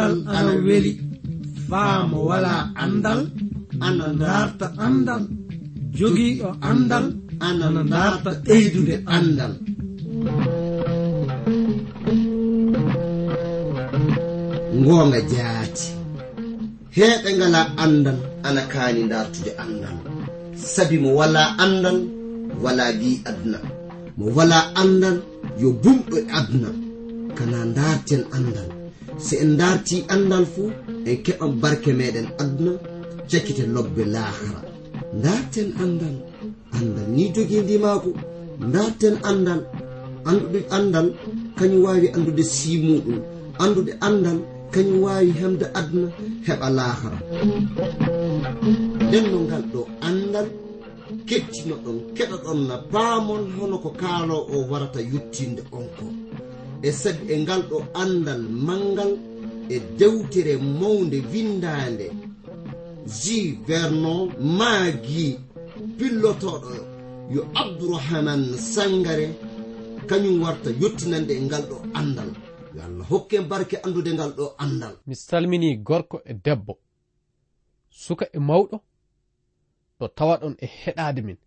andal ana weli. Faamo wala andal ana darta andal. Jogiiɗo andal ana darta ɓeydude andal. Ngoonga jaati. Heɓe ngala andal ana kaani dartude andal. Sabi mo wala andal wala bi aduna. Mo wala andal yo bumɗo aduna. Kana darten andal. si en darti andal fuu en keɓan barke meɗen aduna jakkite lobbe lahara. Darten andal andal ni jogii ndi darten andal andude andal kañum wawi andude simuɗum. Andude andal kañum wawi hemde aduna heɓa lahara. Nden no ngal ɗo andal kettino ɗon keɗa ɗon na paamon hono ko kaalo o warata yuttinde on ko. e sag e ngal ɗo andal mangal e dewtere mawde windande ji vernon maagi pillotoɗo yo abdourahaman sangare kañum warta yettinande e ngal ɗo andal yo allah hokke barke andude ngal ɗo andal mi salmini gorko e debbo. Suka e mawɗo ɗo tawa ɗon e heɗade min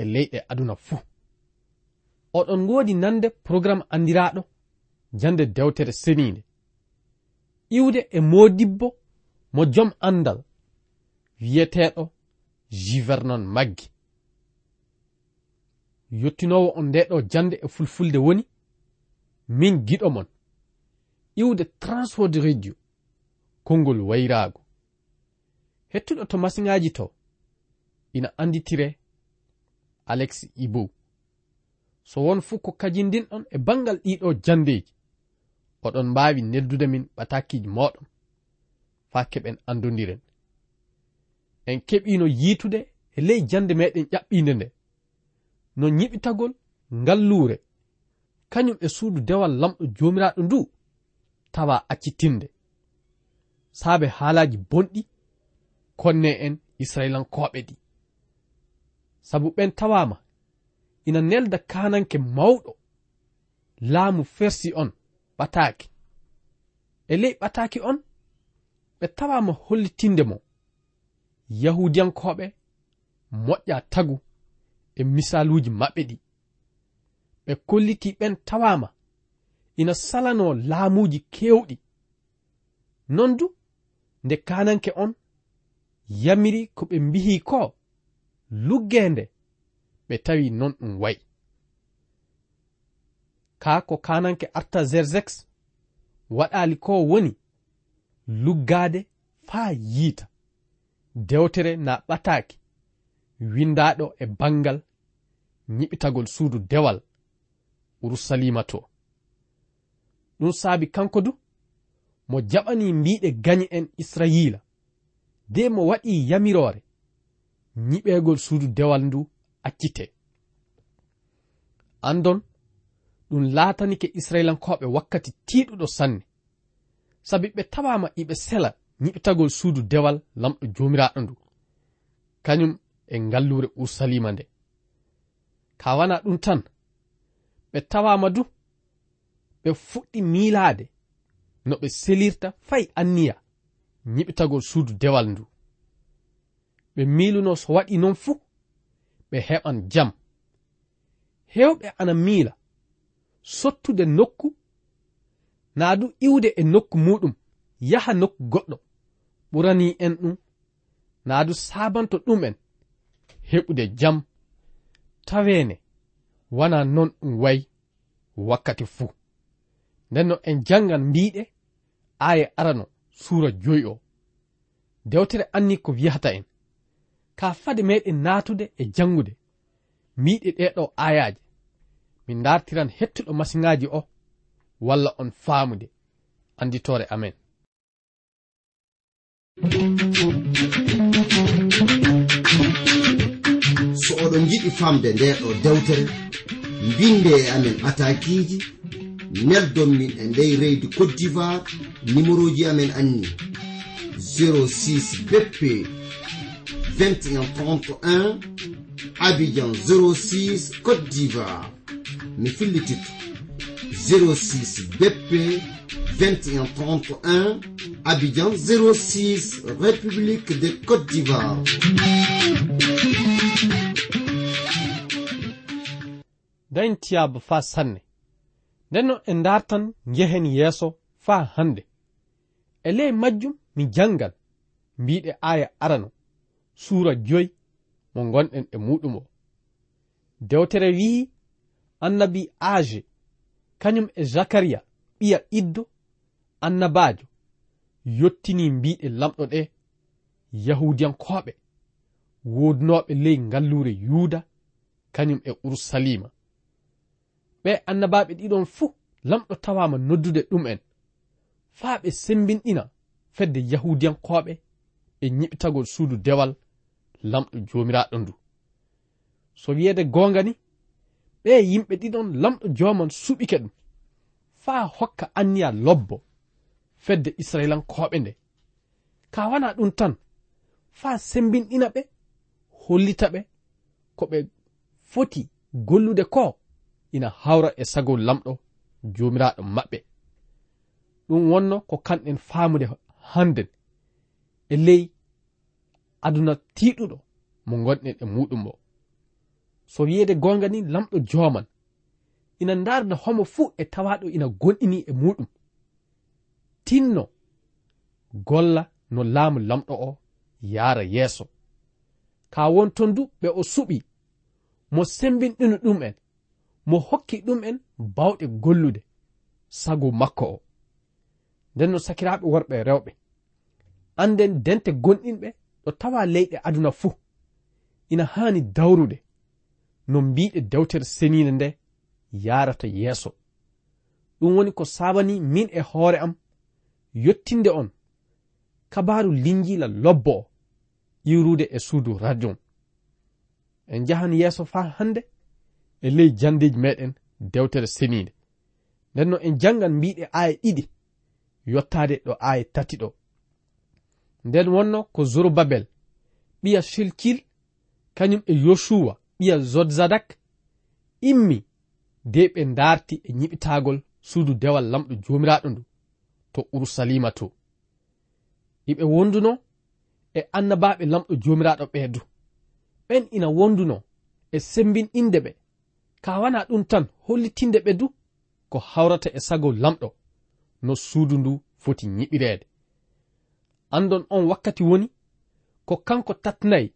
e leyɗe aduna fuu. oɗon ngoodi nande programme andiraɗo jande dewtere seniinde. Iwde e modibbo mo jom andal wiyeteɗo jivernon maggi. Yottinowo on ndeɗo jande e fulfulde woni min giɗo mon. Iwde transword radio konngol wayraago. Hettuɗo to masiŋaaji to ina annditire alex ibou so won fuu ko kajindinɗon e bangal ɗiɗo jandeji oɗon mbawi neddude min ɓatakiji moɗon faa keɓen andodiren en keɓino yiitude e ley jande meɗen ƴaɓɓinde nde. No ñiɓitagol ngalluure kañum e suudu dewal lamɗo jomiraɗo ndu tawa accitinde saabe haalaji bonɗi konne en israilankoɓe ɗi. Sabu ɓen tawama ina nelda kananke mawɗo. Laamu fersi on ɓataaki. E ley ɓataaki on ɓe tawama hollitinde mo. Yahudiyankoɓe moƴƴa tagu e misaluji maɓɓe ɗi. Ɓe kolliti ɓen tawama ina salano laamuji kewɗi non du nde kananke on yamiri ko ɓe mbihi ko luggende ɓe tawi non ɗum wayi. Kaa ko kananke arta zerzex waɗali ko woni luggade faa yiita. Dewtere na ɓataaki windaɗo e bangal ñiɓitagol suudu dewal urusalima to. Ɗum saabi kanko du mo jaɓani mbiɗe gañi en israyila de mo waɗi yamirore ñiɓegol suudu dewal ndu accite. Andon ɗum laatanike israilankoɓe wakkati tiɗuɗo sanne. Sabi ɓe tawama iɓe sela ñiɓtagol suudu dewal lamɗo jomiraɗo ndu. Kañum e ngallure ursalima nde. Ka wana ɗum tan ɓe tawama du ɓe fuɗɗi miilaade no ɓe selirta fay anniya ñiɓtagol suudu dewal ndu. Ɓe miiluno so waɗi non fuu ɓe heɓan jam. Hewɓe ana miila sottude nokku naa du iwde e nokku muɗum yaha nokku goɗɗo. Ɓurani en ɗum naa du sabanto ɗum'en heɓude jam. Taweene wana non ɗum wayi wakkati fuu. Ndenno en jangan mbiɗe aya arano suura joyi o. Dewtere anni ko wiyata en. ka fade meɗen natude e jangude. Miyiɗe ɗeɗo ayaji min dartiran hettuɗo masiŋaji o walla on faamude. Anditore amen. So oɗon jiɗi famde ndeɗo dewtere mbinde e amen atakiji neldon min e ndey reydi cote d'ivoire numéro ji amen anni. 06 beppe 21 31 Abidjan 06 Côte d'Ivoire. Mi fillititto 06 BP 2131 Abidjan 06 République de Côte d'Ivoire. Dañ tiyaaba faa sanne. Nden no en dartan jehen yeeso fa hande. E ley majjum mi janngan mbiɗe aya arano. suura joyi mo gonɗen e muɗum o. Dewtere wi'i annabi age kañum e zakariya ɓiya iddo annabajo yottini mbiɗe lamɗo ɗe yahudiyankoɓe wodnoɓe ley ngallure yuda kañum e urusalima ɓe annabaɓe ɗiɗon fuu lamɗo tawama noddude ɗum en faa ɓe sembinɗina fedde yahudiyankoɓe e ñiɓitagol suudu dewal lamɗo joomiraaɗo ndu. So wiyeede goonga ni ɓe yimɓe ɗiɗon lamɗo jooman suɓike ɗum faa hokka anniya lobbo fedde israilankoɓe nde. Ka wana ɗum tan faa sembinɗina ɓe hollita ɓe ko ɓe foti gollude ko ina hawra e sagol lamɗo joomiraaɗo maɓɓe. Ɗum wonno ko kanɗen faamude hannden e ley aduna tiɗuɗo mo gonɗen e muɗum o so wiyeede gonga ni lamɗo joman ina ndarda homo fuu e tawaɗo ina gonɗini e muɗum. Tinno golla no laamu lamɗo o yaara yeeso. Ka won ton du ɓe o suɓi mo sembinɗino ɗum en mo hokki ɗum en bawɗe gollude sago makko o. Nden no sakiraaɓe worɓe rewɓe. Anden dente gonɗinɓe ɗo tawa leyɗe aduna fuu ina haani dawrude. No mbiɗe dewtere seninde nde yarata yeeso. Ɗum woni ko sabani min e hoore am. Yottinde on kabaru linjila lobbo o iwrude e suudu radio en jahan yeeso faa hannde e ley jandeji meɗen dewtere seniinde. Nden noon en janngan mbiɗe aaya ɗiɗi yottaade ɗo aaya tati ɗo. nden wonno ko zorobabel ɓiya shilkil kañum e yoshuwa ɓiya zodzadak. Immi de ɓe darti e ñiɓitagol suudu dewal lamɗo jomiraɗo ndu to urusalima to. Iɓe wonduno e annabaɓe lamɗo jomiraɗo ɓeedu ɓen ina wonduno e sembin inde ɓe. Ka wana ɗum tan hollitinde ɓe du ko hawrata e sago lamɗo no suudu ndu foti ñiɓirede andon on wakkati woni ko kanko tatnayi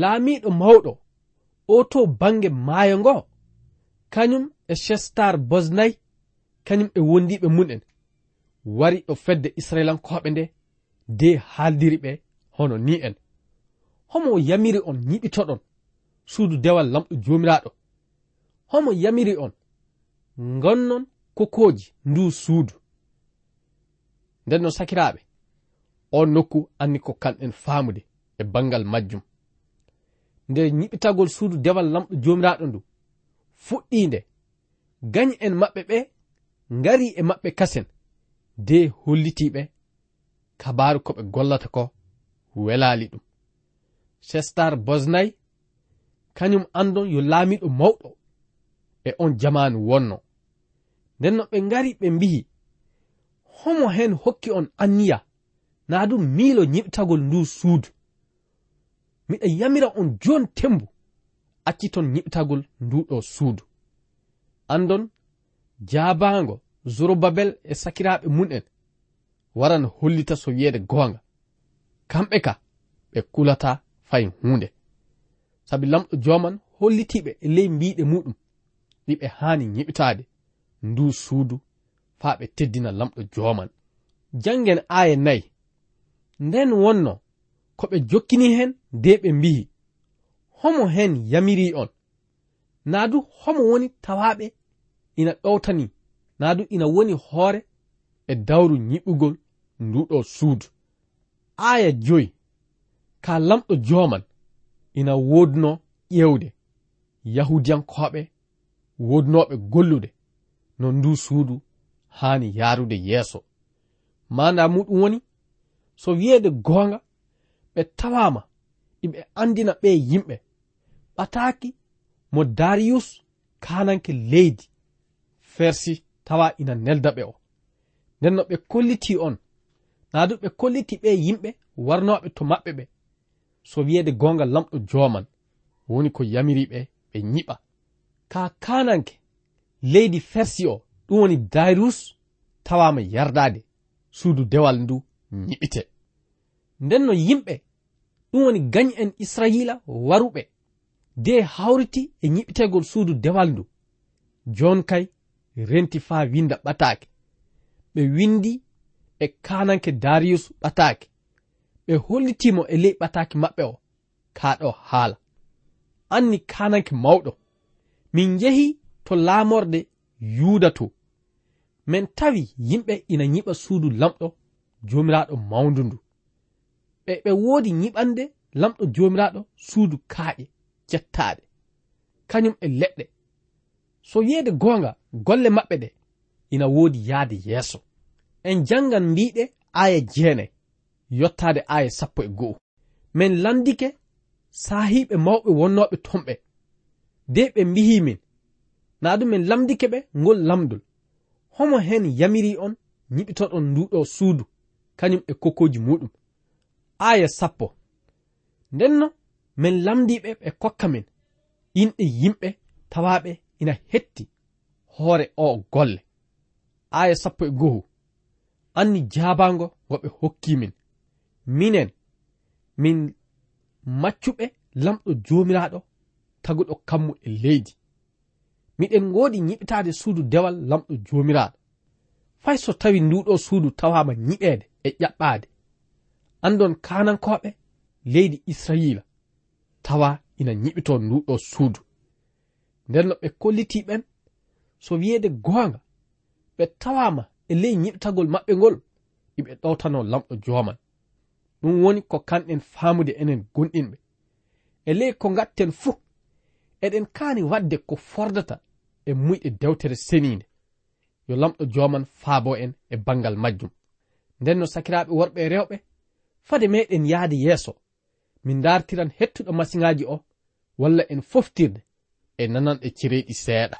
laamiɗo mawɗo o to bange maayo ngo kañum e chestar bosnayi kañum e wondiɓe mun'en wari ɗo fedde israilankoɓe nde de haaldiri ɓe hono ni en. Homo yamiri on ñiɓitoɗon suudu dewal lamɗo joomiraaɗo. Homo yamiri on gonnon kokoji ndu suudu. Nden no sakiraɓe on nokku anni ko kamɓen faamude e bangal majjum. Nde ñiɓitagol suudu dewal lamɗo jomiraɗo ndu fuɗɗi nde gañ en maɓɓe ɓe ngari e maɓɓe kasen de hollitiɓe kabaru ko ɓe gollata ko welali ɗum. Sestar bosnay kañum andon yo laamiɗo mawɗo e on jamanu wonno. Nden no ɓe ngari ɓe mbihi homo hen hokki on anniya na ɗum miilo ñiɓtagol ndu suudu. Miɗa yamira on jon tembu acciton ñiɓtagol nduɗo suudu. Andon jaabaango zorobabel e sakiraaɓe mun'en waran hollita so wiyeede goonga. Kamɓe ka ɓe kulata fay huunde. Sabi lamɗo joman hollitiɓe e ley mbiɗe muɗum ɗi ɓe haani yiɓitaade ndu suudu faa ɓe teddina lamɗo joman jangen aaye nayi nden wonno ko ɓe jokkini hen de ɓe mbihi homo hen yamiri on. Naadu homo woni tawaɓe ina ɗowtani. Naadu ina woni hoore e dawru ñiɓɓugol nduɗo suudu. Aya joyi ka lamɗo joman ina wodno ƴewde yahudiyankoɓe wodnoɓe gollude no ndu suudu hani yarude yeeso. Manda muɗum woni so wiyeede goonga ɓe tawama iɓe andina ɓe yimɓe. Ɓataki mo darius kananke leydi fersi tawa ina nelda ɓe o. Nden no ɓe kolliti on na du ɓe kolliti ɓe yimɓe warnoɓe to maɓɓe ɓe. So wiyeede gonga lamɗo joman woni ko yamiriɓe ɓe nyiɓa. Ka kananke leydi fersi o ɗum woni darius tawama yardade suudu dewal ndu yiɓite nden no yimɓe ɗum woni gañ en israila waruɓe. De hawriti e ñiɓitegol suudu dewal ndu. Jon kay renti faa winda ɓataake. Ɓe windi e kananke darius ɓataake. Ɓe hollitimo e ley ɓataake maɓɓe o kaɗo haala. Anni kananke mawɗo. Min njehi to laamorde yuuda to. Min tawi yimɓe ina ñiɓa suudu lamɗo jomiraɗo mawndu ndu. Ɓe ɓe woodi yiɓande lamɗo jomiraɗo suudu kaaƴe jettaɗe kañum e leɗɗe. So yeede goonga golle maɓɓe ɗe ina woodi yahde yeeso. En jangan mbiɗe aya jeenayi yottaade aya sappo e go'o. Min landike saahiiɓe mawɓe wonnooɓe tomɓe. De ɓe mbihimin naa ɗum min lamdike ɓe ngol lamdol homo heen yamiri on ñiɓitoɗon nduɗo suudu. kañum e kokkoji muɗum. Aya sappo. Ndenno min lamdiɓe ɓe kokka min inɗe yimɓe tawaɓe ina hetti hoore o golle. Aya sappo e goho anni jabango ngo ɓe hokkimin minen min maccuɓe lamɗo jomiraɗo taguɗo kammu e leydi. Miɗen ngoodi ñiɓitaade suudu dewal lamɗo jomiraɗo fay so tawi nduɗo suudu tawama ñiɓede e ƴaɓɓaade. Andon kanankoɓe leydi israila tawa ina ñiɓito nduɗo suudu. Nden no ɓe kolliti ɓen so wiyeede goonga ɓe tawama e ley ñiɓtagol maɓɓe ngol iɓe ɗowtano lamɗo jooman. Ɗum woni ko kanɗen faamude enen gonɗinɓe. E ley ko gatten fuu eɗen kaani wadde ko fordata e muyɗe dewtere seniinde. Yo lamɗo jooman faabo en e bangal majjum. nden no sakiraaɓe worɓe e rewɓe fade meɗen yahde yeeso. Min dartiran hettuɗo masiŋaaji o walla en foftirde e nananɗe cereeɗi seeɗa.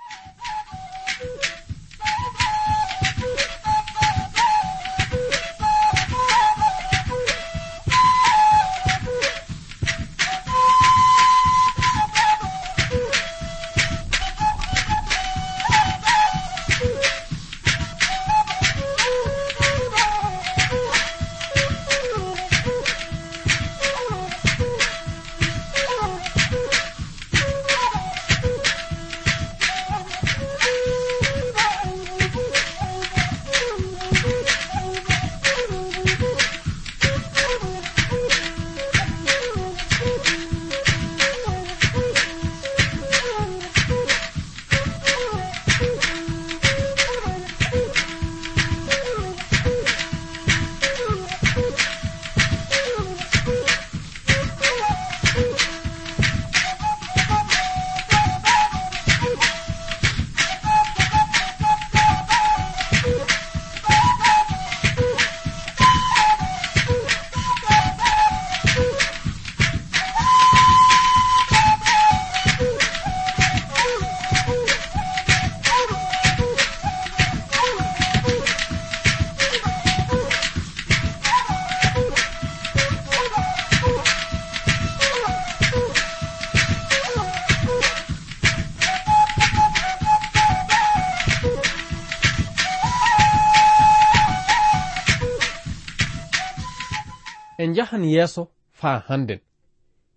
yahan yeeso faa hannden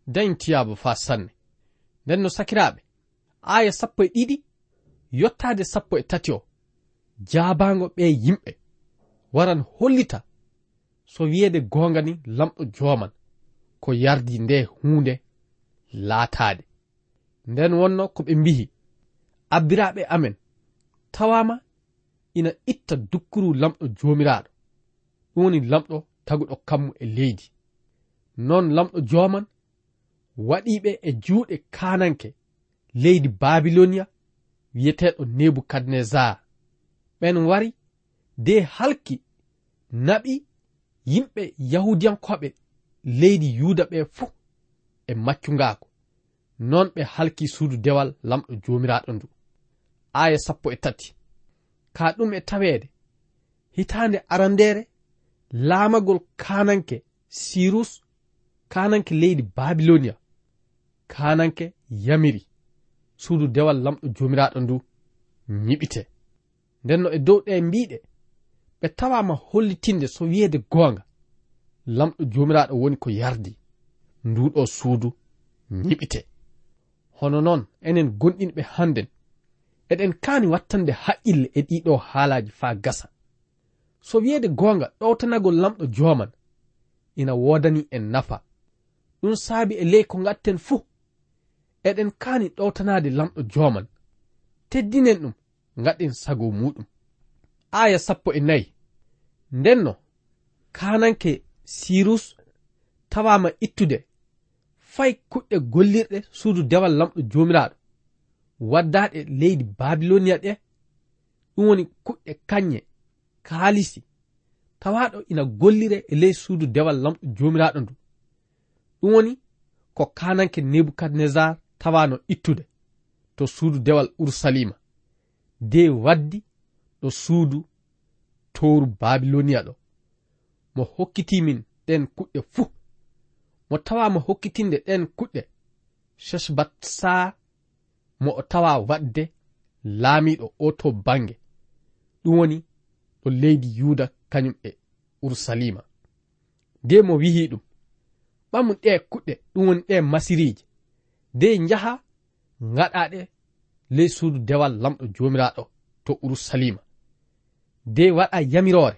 dañ tiyaaba faa sanne. Nden no sakiraaɓe aaya sappo e ɗiɗi yottaade sappo e tati o jaabaango ɓe yimɓe waran hollita. So wiyeede goonga ni lamɗo jooman ko yardi nde huunde laataade. Nden wonno ko ɓe mbihi abbiraaɓe amen tawama ina itta dukkuru lamɗo joomiraaɗo. Ɗum woni lamɗo taguɗo kammu e leydi. noon lamɗo joman waɗiɓe e juuɗe kananke leydi babilonia wiyeteɗo nebukadnezar. Ɓen wari de halki naɓi yimɓe yahudiyankoɓe leydi yuda ɓe fuu e maccungako noon ɓe halki suudu dewal lamɗo jomiraɗo ndu. Aya sappo e tati. Ka ɗum e taweede hitande arandere laamagol kananke sirus kananke leydi babilonia. Kananke yamiri. Suudu dewal lamɗo jomiraɗo ndu ñiɓite ndenno e dow ɗe mbiɗe ɓe tawama hollitinde so wiyeede goonga. Lamɗo jomiraɗo woni ko yardi. Nduɗo suudu ñiɓite hono noon enen gonɗinɓe hannden. Eɗen kaani wattande haqqille e ɗiɗo haalaji faa gasa. So wiyeede goonga ɗowtanago lamɗo joman ina woodani en nafa. ɗum saabi e ley ko gatten fuu. Eɗen kaani ɗowtanade lamɗo joman teddinen ɗum gaɗen sago muɗum aya sappo e nayi. Ndenno kananke sirus tawama ittude. Fay kuɗɗe gollirɗe suudu dewal lamɗo jomiraɗo waddaɗe leydi babilonia ɗe. Ɗum woni kuɗɗe kanye kaalisi. Tawaɗo ina gollire e ley suudu dewal lamɗo jomiraɗo ndu. ɗum woni ko kananke nebukadnezar tawano ittude to suudu dewal urusalima de waddi ɗo suudu towru babilonia ɗo. Mo hokkitimin ɗen kuɗɗe fuu. Mo tawa mo hokkitinde ɗen kuɗɗe sheshbat sar mo o tawa wadde laamiɗo o to bange. Ɗum woni ɗo leydi yuda kañum e urusalima de mo wihi ɗum. ɓamu ɗe kuɗɗe ɗum woni ɗe masiriji. De jaha gaɗaɗe ley suudu dewal lamɗo jomiraɗo to urusalima de waɗa yamirore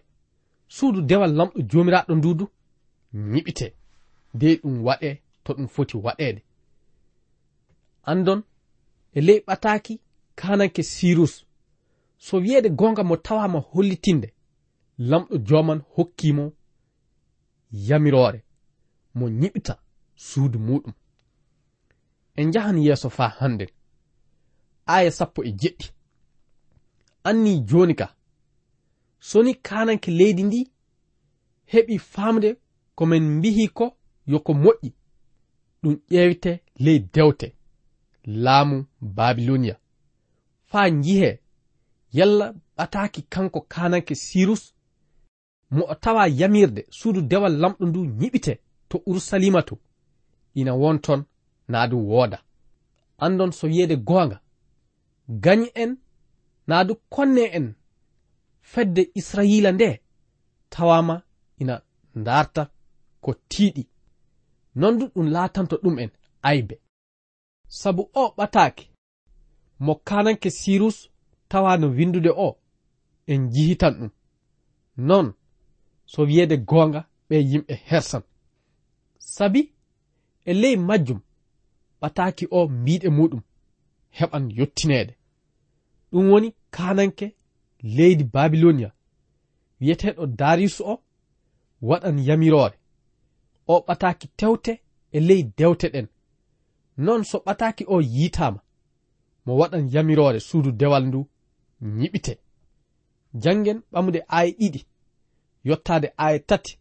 suudu dewal lamɗo jomiraɗo ndudu ñiɓite de ɗum waɗe to ɗum foti waɗede. Andon e ley ɓataki kananke sirus. So wiyeede gonga mo tawama hollitinde lamɗo joman hokkimo yamirore. mo ñiɓta suudu muɗum. En njahan yeeso faa hannden aya sappo e jeɗɗi. Anni jooni ka soni kananke leydi ndi heɓi faamde ko min mbihi ko yoko moƴƴi. Ɗum ƴeewte ley dewte laamu babilonia. Faa njihe yalla ɓataaki kanko kananke sirus. Mo o tawa yamirde suudu dewal lamɗo ndu ñiɓitee to ursalima to ina wonton naa du wooda. Andon so wiyeede goonga gañ en naa du konne en fedde israila nde tawama ina ndarta ko tiiɗi. Non du ɗum laatanto ɗum en aybe. Sabu o ɓataake mo kananke sirus tawa no windude o en jihitan ɗum. Non so wiyeede goonga ɓe yimɓe hersan. sabi e ley majjum ɓataaki o mbiɗe muɗum heɓan yottineede. Ɗum woni kananke leydi babilonia. Wiyeteeɗo darius o waɗan yamiroore. O ɓataaki tewte e ley dewte ɗen. Non so ɓataaki o yiitaama mo waɗan yamiroore suudu dewal ndu ñiɓite jangen ɓamude aaya ɗiɗi yottaade aaya tati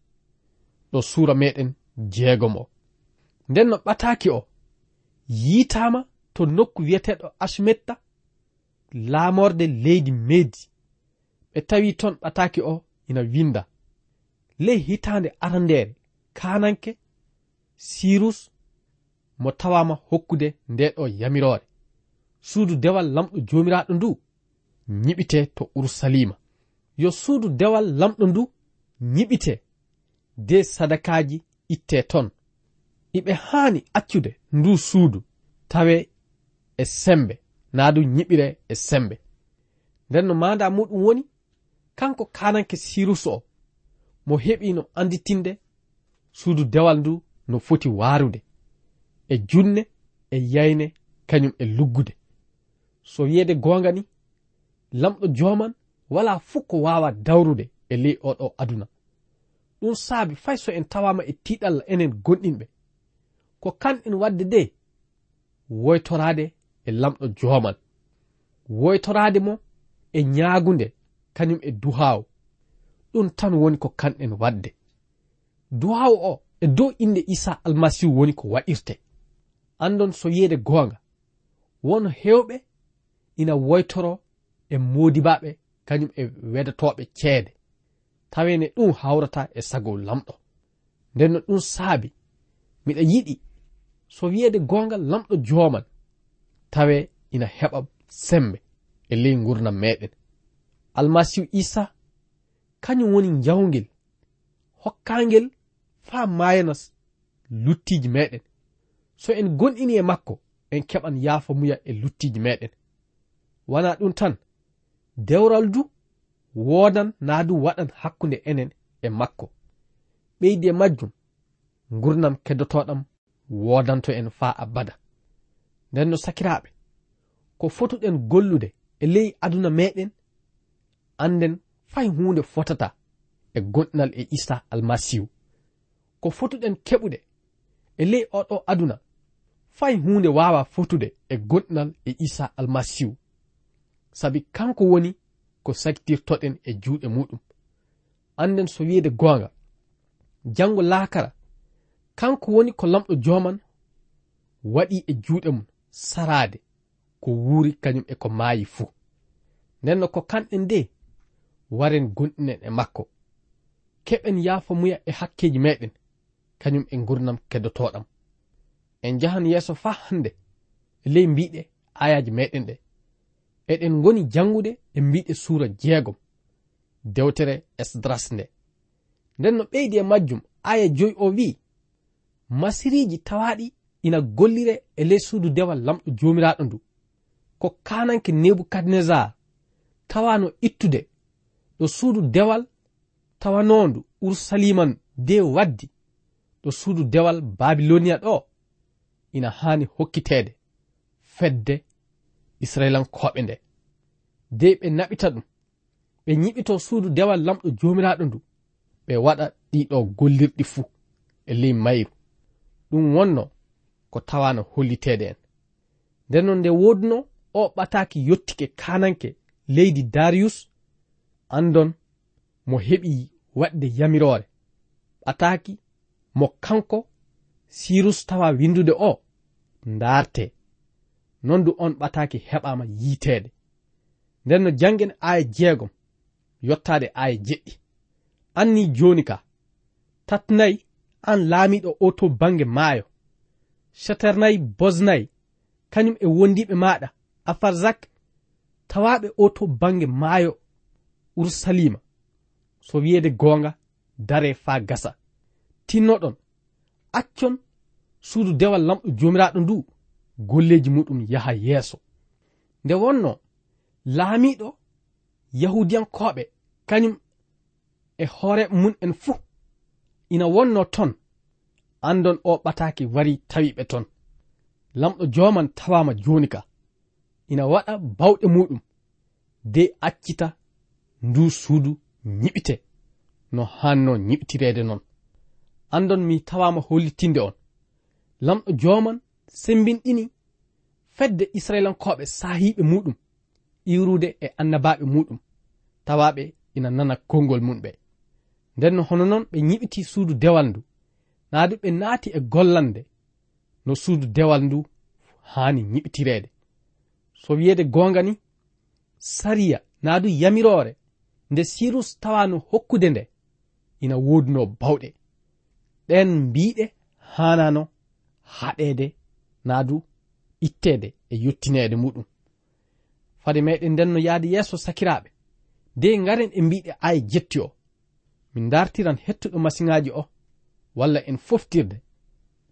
ɗo suura meɗen jeegom o nden no ɓataaki o yiitaama to nokku wiyeteeɗo asmetta laamorde leydi meedi. Ɓe tawi ton ɓataaki o ina winda ley hitaande arandeere kananke sirus mo tawama hokkude ndeɗo yamiroore. Suudu dewal lamɗo joomiraaɗo ndu ñiɓite to urusalima yo suudu dewal lamɗo ndu ñiɓite. De sadakaji itte ton. Iɓe haani accude ndu suudu tawe e sembe naa du ñiɓire e sembe. Nden no maanda muɗum woni kanko kananke sirus o mo heɓi no anditinde suudu dewal ndu no foti waarude e junne e yayne kañum e luggude. So wiyeede goonga ni lamɗo jooman wala fuu ko waawa dawrude e ley oɗo aduna. ɗum saabi fay so en tawama e tiɗalla enen gonɗinɓe. Ko kanɗen wadde de? Woytorade e lamɗo joman woytorade mo e ñaagunde kañum e duhaw ɗum tan woni ko kanɗen wadde. Duhaw o e dow inde isa almasihu woni ko waɗirte. Andon so yiyeede goonga. Won hewɓe ina woytoro e modibaɓe kañum e wedatoɓe ceede. tawene ɗum hawrata e sago lamɗo. Nden no ɗum saabi miɗa yiɗi. So wiyede gongal lamɗo joman tawe ina heɓa sembe e ley gurnam meɗen almasihu isa kañum woni jawgel hokkangel faa mayanas luttiji meɗen so en gonɗini e makko en keɓan yaafa muya e luttiji meɗen wana ɗum tan dewral du wodan naa du waɗan hakkunde enen e makko. Ɓeydi e majjum gurnam keddotoɗam wodanto en faa abada. Nden no sakiraaɓe ko fotuɗen gollude e ley aduna meɗen anden fay huunde fotata e gonɗinal e isa almasihu ko fotuɗen keɓude e ley oɗo aduna fay huunde waawa fotude e gonɗinal e isa almasihu sabi kanko woni ko sakitirtoɗen e juuɗe muɗum. Anden so wiide goonga janngo laakara kanko woni ko lamɗo joman waɗi e juuɗe mum saraade ko wuuri kañum e ko maayi fuu. Nden ko kanɗen nde waren gonɗinen e makko. Keɓen yaafa muya e hakkeeji meɗen kañum e gurnam keddotoɗam en jahan yeeso faa hannde ley mbiɗe ayaji meɗen ɗe. Eɗen ngoni janngude e mbiɗe suura jeegom dewtere esdras nde nden no ɓeydi e majjum aya joyi o wi'i masiriji tawaɗi ina gollire e ley suudu dewal lamɗo jomiraɗo ndu. Ko kananke nebukadnezar tawano ittude ɗo suudu dewal tawanondu urusaliman de waddi ɗo suudu dewal babilonia ɗo ina hani hokkitede fedde israilankoɓe nde. de ɓe naɓita ɗum. Ɓe yiɓito suudu dewal lamɗo jomiraɗo ndu. Ɓe waɗa ɗiɗo gollirɗi fuu e ley mayru ɗum wonno ko tawano hollitede en. Nden non nde woduno o ɓataki yottike kananke leydi darius andon mo heɓi waɗde yamirore ɓataki mo kanko sirus tawa windude o ndaarte. Nondu on ɓataki heɓama yiiteede nden no janggen aya jeegom yottaade aya jeɗɗi. Anni jooni ka tatnayi an laamiiɗo o to bange maayo. Chaternayi bosnayi kañum e wondiiɓe maaɗa. Afarzak tawaaɓe o to bange maayo urusalima so wiyeede goonga dare faa gasa. Tinnoɗon accon suudu dewal lamɗo joomiraaɗo ndu golleeji muɗum yaha yeeso. Nde wonno laamiɗo yahudiyankoɓe kañum e hoore mun en fuu. Ina wonno ton andon o ɓataaki wari tawi ɓe ton. Lamɗo joman tawama joni ka. Ina waɗa bawɗe muɗum de accita ndu suudu ñiɓite no hanno ñiɓitireede noon andon mi tawama hollitinde on. Lamɗo joman sembinɗini fedde israilankoɓe sahiɓe muɗum iwrude e annabaɓe muɗum. Tawaɓe ina nana konngol mum ɓe nden hono noon ɓe ñiɓiti suudu dewal ndu. Naadu ɓe naati e gollande no suudu dewal ndu haani ñiɓitireede so wiyeede goonga ni sariya naadu yamiroore nde sirus tawano hokkude nde ina wooduno bawɗe. Ɗen mbiɗe haanano haɗeede naadu itteede e yettineede muɗum. fade meɗen nden no yahde yeeso sakiraɓe de ngaren e mbiɗe ay jetti o. Min dartiran hettuɗo masiŋaji o walla en foftirde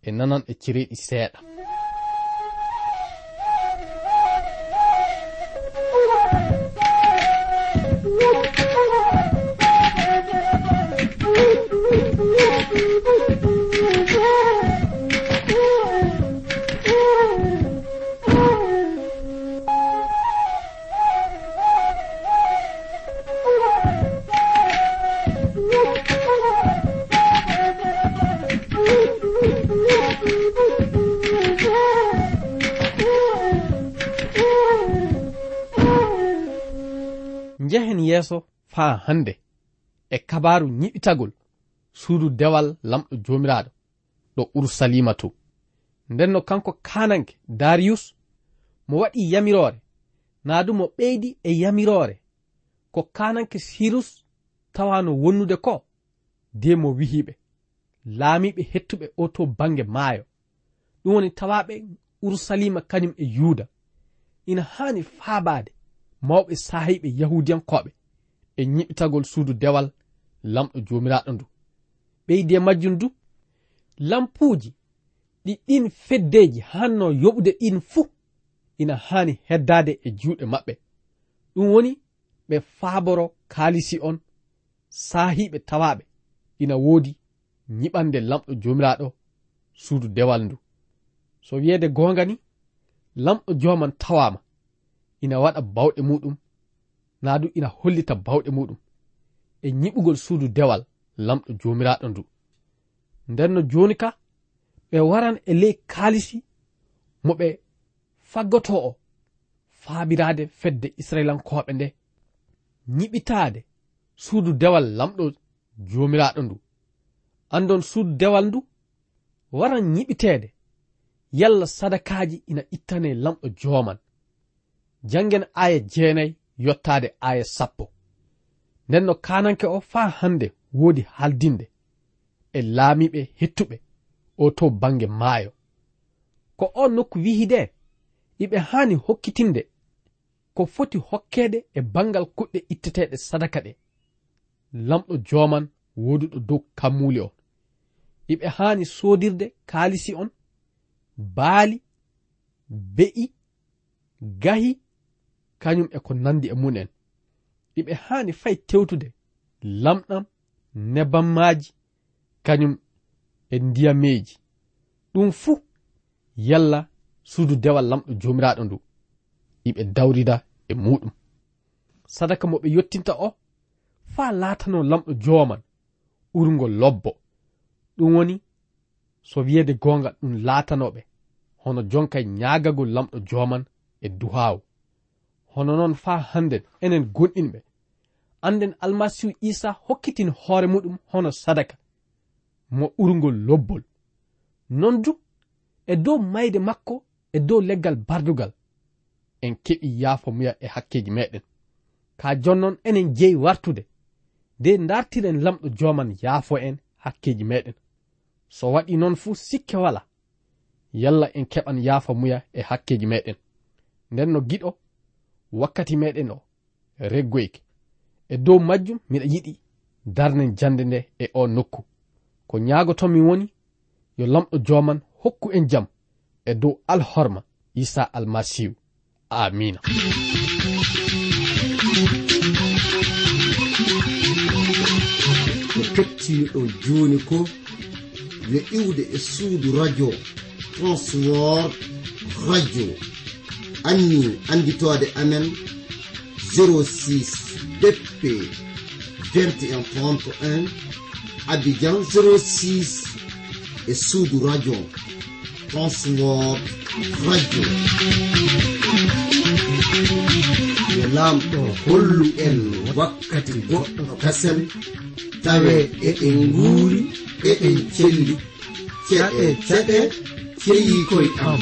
e nanan e cereeɗi seeɗa. faa hannde e kabaaru ñiɓitagol suudu dewal lamɗo joomiraaɗo ɗo urusalima to. Nden no kanko kananke dariyus mo waɗi yamiroore. Naa du mo ɓeydi e yamiroore. Ko kananke sirus tawano wonnude ko de mo wihiɓe laamiɓe hettuɓe o to bange maayo. Ɗum woni tawaɓe urusalima kañum e yuuda ina haani faabaade mawɓe saahiɓe yahudiyankoɓe e ñiɓitagol suudu dewal lamɗo joomiraaɗo ndu. Ɓeydi e majjum du lampuuji ɗi ɗin feddeeji hanno yoɓude ɗin fuu ina haani heddaade e juuɗe maɓɓe. Ɗum woni ɓe faaboro kaalisi on saahiiɓe tawaaɓe ina woodi ñiɓande lamɗo joomiraaɗo suudu dewal ndu. So wiyeede goonga ni lamɗo jooman tawaama ina waɗa bawɗe muɗum na ɗum ina hollita bawɗe muɗum. E ñiɓugol suudu dewal lamɗo joomiraaɗo ndu nden no jooni ka ɓe waran e ley kaalisi mo ɓe faggoto o faabiraade fedde israilankoɓe nde. Ñiɓitaade suudu dewal lamɗo joomiraaɗo ndu andon suudu dewal ndu waran ñiɓiteede yalla sadakaaji ina ittane lamɗo jooman. Janngen aya jeenayi yottaade aya sappo. Nden no kananke o faa hannde woodi haaldinde e laamiɓe hettuɓe o to bange maayo. Ko on nokku wihi de iɓe haani hokkitinde ko foti hokkeede e bangal kuɗɗe itteteeɗe sadaka ɗe. Lamɗo jooman woduɗo dow kammuuli on. Iɓe haani soodirde kaalisi on baali be'i gahi kañum e ko nandi e mun en ɗiɓe haani fay tewtude lamɗam nebammaaji kañum e ndiyameeji. Ɗum fuu yalla suudu dewal lamɗo joomiraaɗo ndu. Iɓe dawrida e muɗum sadaka mo ɓe yottinta o faa laatano lamɗo jooman urgol lobbo. Ɗum woni so wiyeede goonga ɗum laatanoɓe hono jonka ñaagagol lamɗo jooman e duhaawu. hono noon faa hannden enen gonɗinɓe anden almasihu isa hokkitin hoore muɗum hono sadaka. Mo ɓurgol lobbol. Non du e dow mayde makko e dow leggal bardugal en keɓi yaafo muya e hakkeji meɗen. Ka jonnon enen jeyi wartude nde dartiren lamɗo joman yaafo en hakkeji meɗen. So waɗi noon fuu sikke wala yalla en keɓan yaafa muya e hakkeji meɗen. Nden no giɗo wakkati meɗen o reggoyke e dow majjum miɗa yiɗi darnen jande nde e o nokku. Ko ñaagotonmi woni yo lamɗo joman hokku en jam e dow alhorma isa almasihu. Amina ko kettiniɗon joni ko yo iwde e suudu radio transword radio. anni anditode amen 06 dp 2131 abidjan 06 e suudu radio transword radio. Yo laamɗo hollu en wakkati goɗɗo kasen tawe eɗen nguuri eɗen celli ceɗe ceɗe ceeyi koye am.